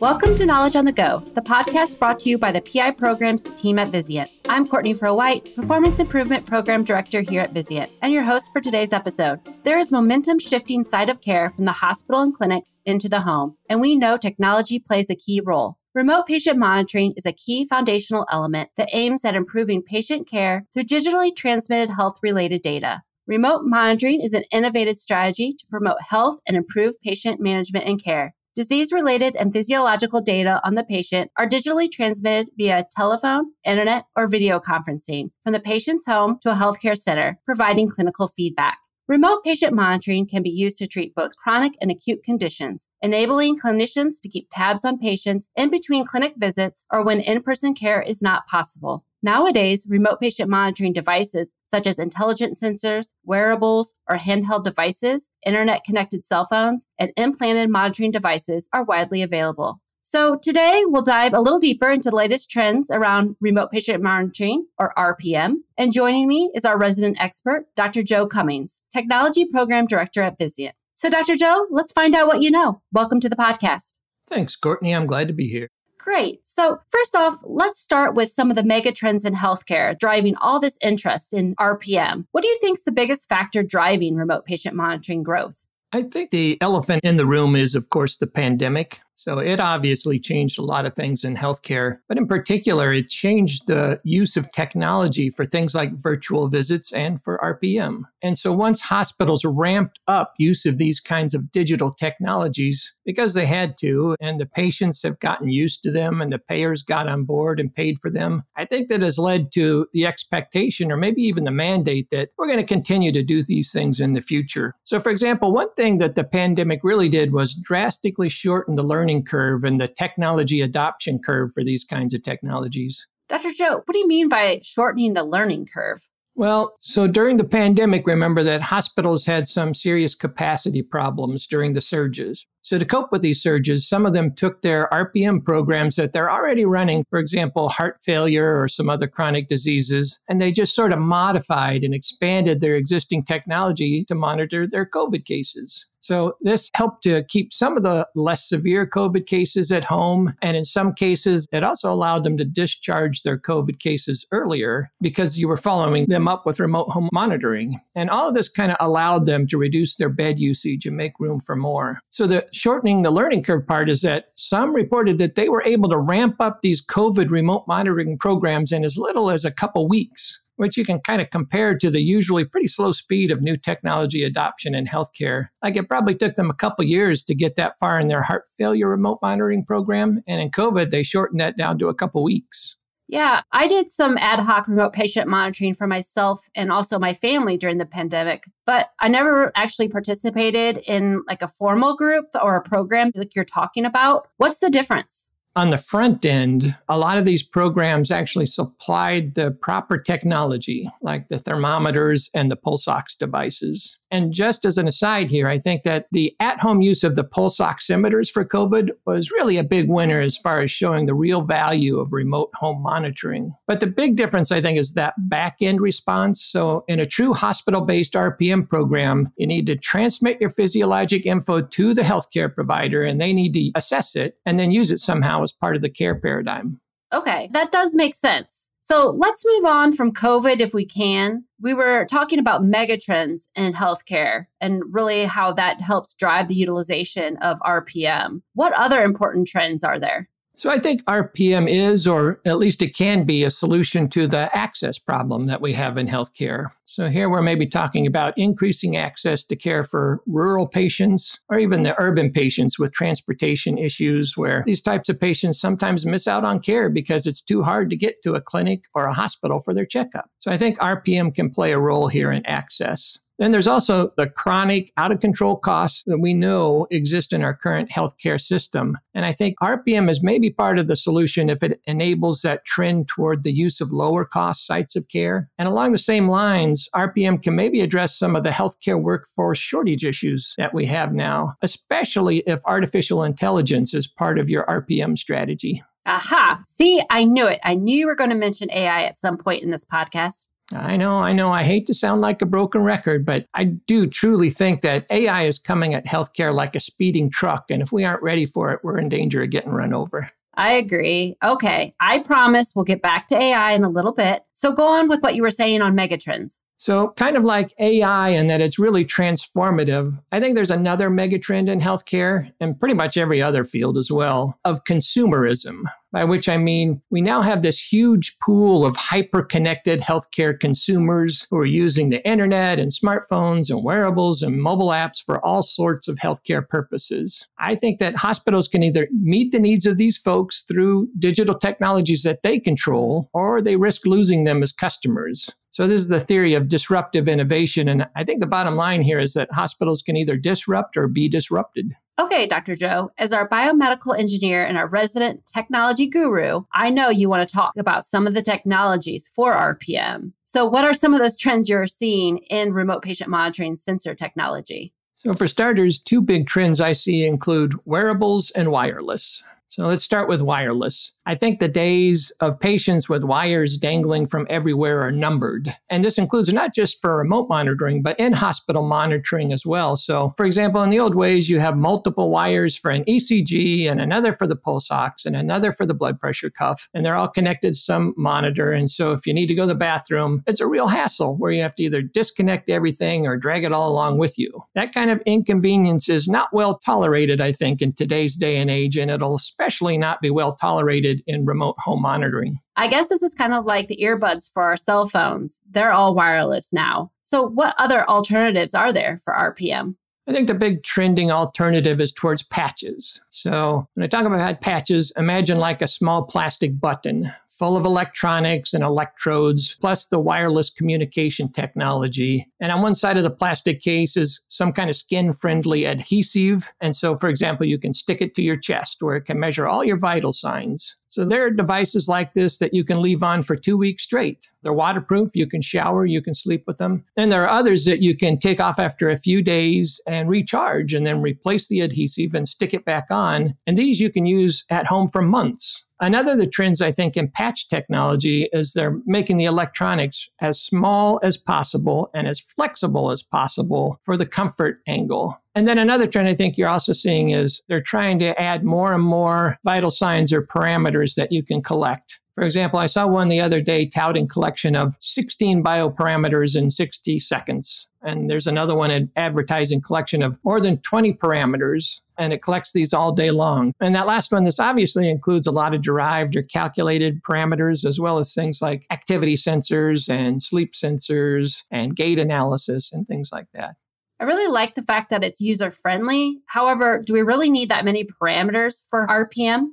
Welcome to Knowledge on the Go, the podcast brought to you by the PI Programs team at Vizient. I'm Courtney Furrow White, Performance Improvement Program Director here at Vizient, and your host for today's episode. There is momentum shifting side of care from the hospital and clinics into the home, and we know technology plays a key role. Remote patient monitoring is a key foundational element that aims at improving patient care through digitally transmitted health related data. Remote monitoring is an innovative strategy to promote health and improve patient management and care. Disease related and physiological data on the patient are digitally transmitted via telephone, internet, or video conferencing from the patient's home to a healthcare center, providing clinical feedback. Remote patient monitoring can be used to treat both chronic and acute conditions, enabling clinicians to keep tabs on patients in between clinic visits or when in person care is not possible. Nowadays, remote patient monitoring devices such as intelligent sensors, wearables, or handheld devices, internet connected cell phones, and implanted monitoring devices are widely available. So today we'll dive a little deeper into the latest trends around remote patient monitoring or RPM. And joining me is our resident expert, Dr. Joe Cummings, Technology Program Director at Vizient. So Dr. Joe, let's find out what you know. Welcome to the podcast. Thanks, Courtney. I'm glad to be here. Great. So, first off, let's start with some of the mega trends in healthcare driving all this interest in RPM. What do you think is the biggest factor driving remote patient monitoring growth? I think the elephant in the room is, of course, the pandemic. So it obviously changed a lot of things in healthcare, but in particular, it changed the use of technology for things like virtual visits and for RPM. And so once hospitals ramped up use of these kinds of digital technologies because they had to, and the patients have gotten used to them and the payers got on board and paid for them, I think that has led to the expectation or maybe even the mandate that we're going to continue to do these things in the future. So, for example, one thing that the pandemic really did was drastically shorten the learning learning curve and the technology adoption curve for these kinds of technologies. Dr. Joe, what do you mean by shortening the learning curve? Well, so during the pandemic, remember that hospitals had some serious capacity problems during the surges. So, to cope with these surges, some of them took their RPM programs that they're already running, for example, heart failure or some other chronic diseases, and they just sort of modified and expanded their existing technology to monitor their COVID cases. So this helped to keep some of the less severe COVID cases at home. And in some cases, it also allowed them to discharge their COVID cases earlier because you were following them up with remote home monitoring. And all of this kind of allowed them to reduce their bed usage and make room for more. So the shortening the learning curve part is that some reported that they were able to ramp up these COVID remote monitoring programs in as little as a couple weeks which you can kind of compare to the usually pretty slow speed of new technology adoption in healthcare. Like it probably took them a couple years to get that far in their heart failure remote monitoring program. And in COVID, they shortened that down to a couple weeks. Yeah, I did some ad hoc remote patient monitoring for myself and also my family during the pandemic, but I never actually participated in like a formal group or a program like you're talking about. What's the difference? on the front end, a lot of these programs actually supplied the proper technology, like the thermometers and the pulse ox devices. And just as an aside here, I think that the at home use of the pulse oximeters for COVID was really a big winner as far as showing the real value of remote home monitoring. But the big difference, I think, is that back end response. So, in a true hospital based RPM program, you need to transmit your physiologic info to the healthcare provider and they need to assess it and then use it somehow as part of the care paradigm. Okay, that does make sense. So let's move on from COVID if we can. We were talking about megatrends in healthcare and really how that helps drive the utilization of RPM. What other important trends are there? So I think RPM is, or at least it can be, a solution to the access problem that we have in healthcare. So here we're maybe talking about increasing access to care for rural patients or even the urban patients with transportation issues, where these types of patients sometimes miss out on care because it's too hard to get to a clinic or a hospital for their checkup. So I think RPM can play a role here in access. Then there's also the chronic, out of control costs that we know exist in our current healthcare system. And I think RPM is maybe part of the solution if it enables that trend toward the use of lower cost sites of care. And along the same lines, RPM can maybe address some of the healthcare workforce shortage issues that we have now, especially if artificial intelligence is part of your RPM strategy. Aha. See, I knew it. I knew you were going to mention AI at some point in this podcast. I know, I know. I hate to sound like a broken record, but I do truly think that AI is coming at healthcare like a speeding truck. And if we aren't ready for it, we're in danger of getting run over. I agree. Okay. I promise we'll get back to AI in a little bit. So go on with what you were saying on megatrends. So, kind of like AI, and that it's really transformative, I think there's another megatrend in healthcare and pretty much every other field as well of consumerism, by which I mean we now have this huge pool of hyper connected healthcare consumers who are using the internet and smartphones and wearables and mobile apps for all sorts of healthcare purposes. I think that hospitals can either meet the needs of these folks through digital technologies that they control, or they risk losing them as customers. So, this is the theory of disruptive innovation. And I think the bottom line here is that hospitals can either disrupt or be disrupted. Okay, Dr. Joe, as our biomedical engineer and our resident technology guru, I know you want to talk about some of the technologies for RPM. So, what are some of those trends you're seeing in remote patient monitoring sensor technology? So, for starters, two big trends I see include wearables and wireless. So let's start with wireless. I think the days of patients with wires dangling from everywhere are numbered. And this includes not just for remote monitoring, but in hospital monitoring as well. So, for example, in the old ways, you have multiple wires for an ECG and another for the pulse ox and another for the blood pressure cuff. And they're all connected to some monitor. And so if you need to go to the bathroom, it's a real hassle where you have to either disconnect everything or drag it all along with you. That kind of inconvenience is not well tolerated, I think, in today's day and age. And it'll especially not be well tolerated in remote home monitoring. I guess this is kind of like the earbuds for our cell phones. They're all wireless now. So, what other alternatives are there for RPM? I think the big trending alternative is towards patches. So, when I talk about patches, imagine like a small plastic button full of electronics and electrodes, plus the wireless communication technology. And on one side of the plastic case is some kind of skin friendly adhesive. And so, for example, you can stick it to your chest where it can measure all your vital signs. So there are devices like this that you can leave on for two weeks straight. They're waterproof. You can shower, you can sleep with them. And there are others that you can take off after a few days and recharge and then replace the adhesive and stick it back on. And these you can use at home for months. Another of the trends, I think, in patch technology is they're making the electronics as small as possible and as flexible as possible for the comfort angle. And then another trend I think you're also seeing is they're trying to add more and more vital signs or parameters that you can collect. For example, I saw one the other day touting collection of 16 bioparameters in 60 seconds. And there's another one advertising collection of more than 20 parameters, and it collects these all day long. And that last one, this obviously includes a lot of derived or calculated parameters, as well as things like activity sensors and sleep sensors and gait analysis and things like that. I really like the fact that it's user friendly. However, do we really need that many parameters for RPM?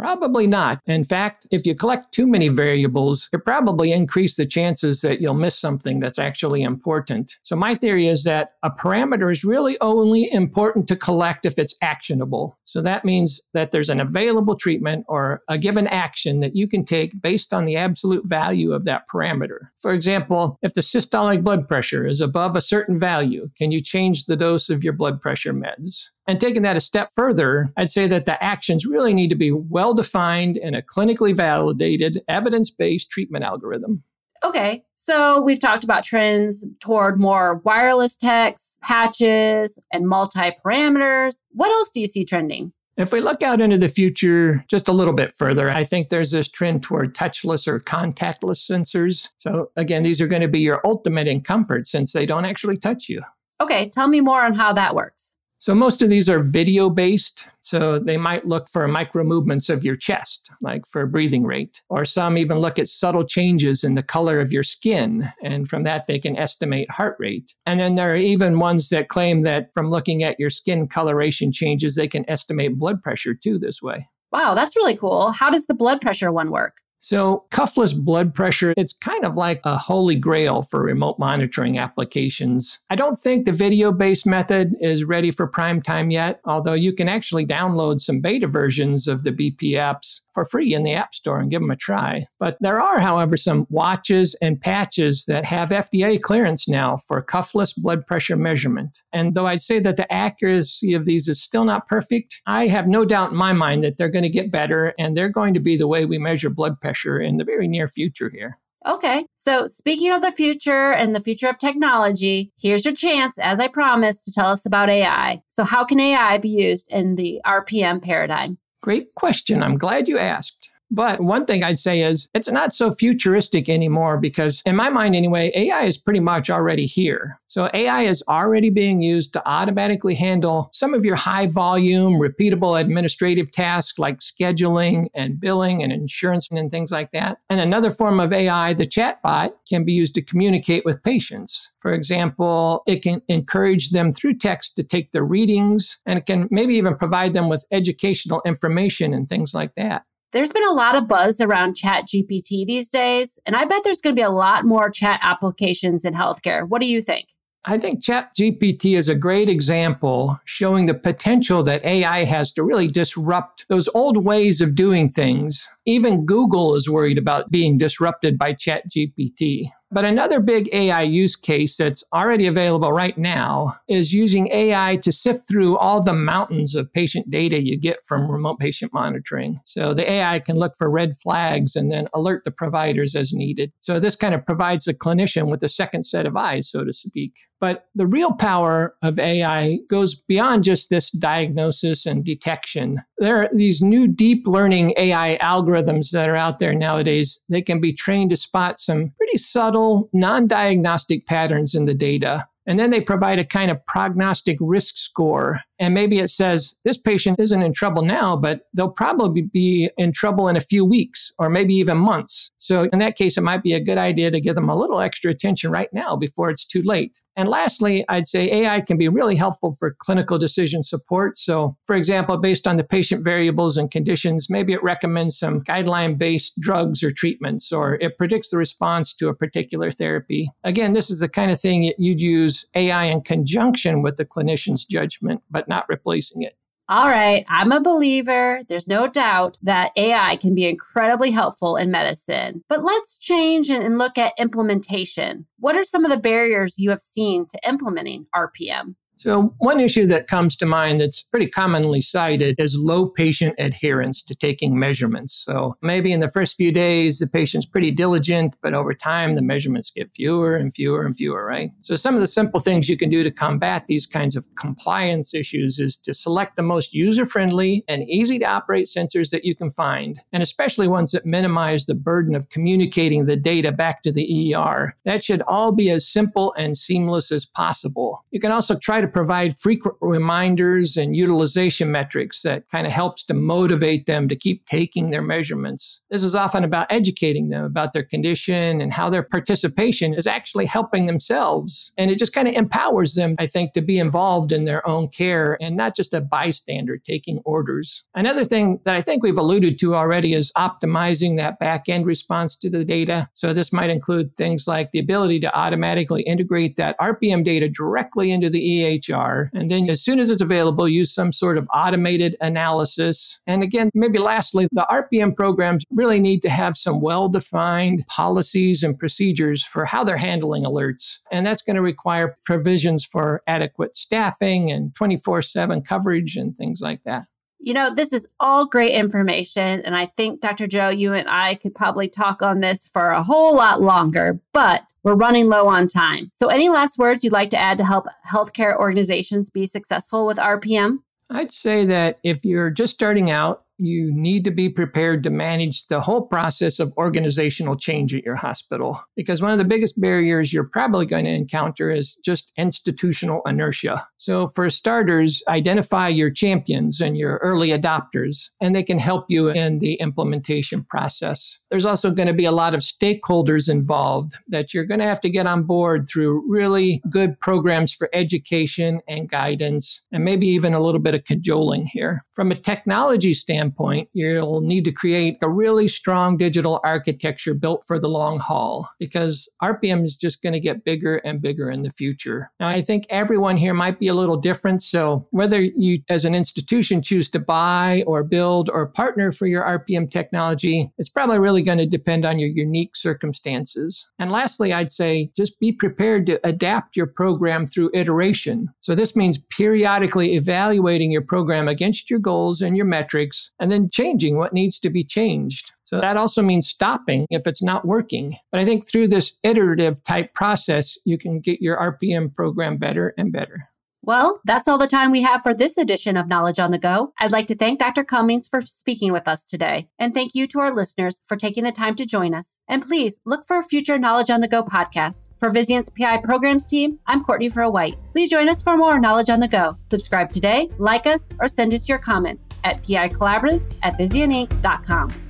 Probably not. In fact, if you collect too many variables, it probably increases the chances that you'll miss something that's actually important. So my theory is that a parameter is really only important to collect if it's actionable. So that means that there's an available treatment or a given action that you can take based on the absolute value of that parameter. For example, if the systolic blood pressure is above a certain value, can you change the dose of your blood pressure meds? And taking that a step further, I'd say that the actions really need to be well defined in a clinically validated, evidence based treatment algorithm. Okay, so we've talked about trends toward more wireless techs, patches, and multi parameters. What else do you see trending? If we look out into the future just a little bit further, I think there's this trend toward touchless or contactless sensors. So, again, these are going to be your ultimate in comfort since they don't actually touch you. Okay, tell me more on how that works. So most of these are video based. So they might look for micro movements of your chest, like for breathing rate, or some even look at subtle changes in the color of your skin. And from that, they can estimate heart rate. And then there are even ones that claim that from looking at your skin coloration changes, they can estimate blood pressure too this way. Wow, that's really cool. How does the blood pressure one work? So, cuffless blood pressure, it's kind of like a holy grail for remote monitoring applications. I don't think the video based method is ready for prime time yet, although you can actually download some beta versions of the BP apps for free in the App Store and give them a try. But there are, however, some watches and patches that have FDA clearance now for cuffless blood pressure measurement. And though I'd say that the accuracy of these is still not perfect, I have no doubt in my mind that they're going to get better and they're going to be the way we measure blood pressure in the very near future here. Okay. So, speaking of the future and the future of technology, here's your chance, as I promised, to tell us about AI. So, how can AI be used in the RPM paradigm? Great question. I'm glad you asked. But one thing I'd say is it's not so futuristic anymore because, in my mind anyway, AI is pretty much already here. So, AI is already being used to automatically handle some of your high volume, repeatable administrative tasks like scheduling and billing and insurance and things like that. And another form of AI, the chatbot, can be used to communicate with patients. For example, it can encourage them through text to take their readings and it can maybe even provide them with educational information and things like that. There's been a lot of buzz around ChatGPT these days, and I bet there's going to be a lot more chat applications in healthcare. What do you think? I think ChatGPT is a great example showing the potential that AI has to really disrupt those old ways of doing things. Even Google is worried about being disrupted by ChatGPT. But another big AI use case that's already available right now is using AI to sift through all the mountains of patient data you get from remote patient monitoring. So the AI can look for red flags and then alert the providers as needed. So this kind of provides the clinician with a second set of eyes, so to speak. But the real power of AI goes beyond just this diagnosis and detection. There are these new deep learning AI algorithms that are out there nowadays. They can be trained to spot some pretty subtle, non diagnostic patterns in the data. And then they provide a kind of prognostic risk score. And maybe it says this patient isn't in trouble now, but they'll probably be in trouble in a few weeks or maybe even months. So in that case, it might be a good idea to give them a little extra attention right now before it's too late. And lastly, I'd say AI can be really helpful for clinical decision support. So, for example, based on the patient variables and conditions, maybe it recommends some guideline based drugs or treatments, or it predicts the response to a particular therapy. Again, this is the kind of thing you'd use AI in conjunction with the clinician's judgment, but not replacing it. All right, I'm a believer. There's no doubt that AI can be incredibly helpful in medicine. But let's change and look at implementation. What are some of the barriers you have seen to implementing RPM? So, one issue that comes to mind that's pretty commonly cited is low patient adherence to taking measurements. So, maybe in the first few days, the patient's pretty diligent, but over time, the measurements get fewer and fewer and fewer, right? So, some of the simple things you can do to combat these kinds of compliance issues is to select the most user friendly and easy to operate sensors that you can find, and especially ones that minimize the burden of communicating the data back to the ER. That should all be as simple and seamless as possible. You can also try to provide frequent reminders and utilization metrics that kind of helps to motivate them to keep taking their measurements. This is often about educating them about their condition and how their participation is actually helping themselves. And it just kind of empowers them, I think, to be involved in their own care and not just a bystander taking orders. Another thing that I think we've alluded to already is optimizing that back end response to the data. So this might include things like the ability to automatically integrate that RPM data directly into the EHR EHR. And then as soon as it's available, use some sort of automated analysis. And again, maybe lastly, the RPM programs really need to have some well defined policies and procedures for how they're handling alerts. And that's going to require provisions for adequate staffing and 24 7 coverage and things like that. You know, this is all great information. And I think, Dr. Joe, you and I could probably talk on this for a whole lot longer, but we're running low on time. So, any last words you'd like to add to help healthcare organizations be successful with RPM? I'd say that if you're just starting out, you need to be prepared to manage the whole process of organizational change at your hospital. Because one of the biggest barriers you're probably going to encounter is just institutional inertia. So, for starters, identify your champions and your early adopters, and they can help you in the implementation process. There's also going to be a lot of stakeholders involved that you're going to have to get on board through really good programs for education and guidance, and maybe even a little bit of cajoling here. From a technology standpoint, standpoint, you'll need to create a really strong digital architecture built for the long haul because RPM is just going to get bigger and bigger in the future. Now, I think everyone here might be a little different. So, whether you as an institution choose to buy or build or partner for your RPM technology, it's probably really going to depend on your unique circumstances. And lastly, I'd say just be prepared to adapt your program through iteration. So, this means periodically evaluating your program against your goals and your metrics and then changing what needs to be changed. So that also means stopping if it's not working. But I think through this iterative type process, you can get your RPM program better and better. Well, that's all the time we have for this edition of Knowledge on the Go. I'd like to thank Dr. Cummings for speaking with us today. And thank you to our listeners for taking the time to join us. And please look for a future Knowledge on the Go podcast. For Vizient's PI programs team, I'm Courtney Furrow White. Please join us for more Knowledge on the Go. Subscribe today, like us, or send us your comments at PI Collaboratives at VizientInc.com.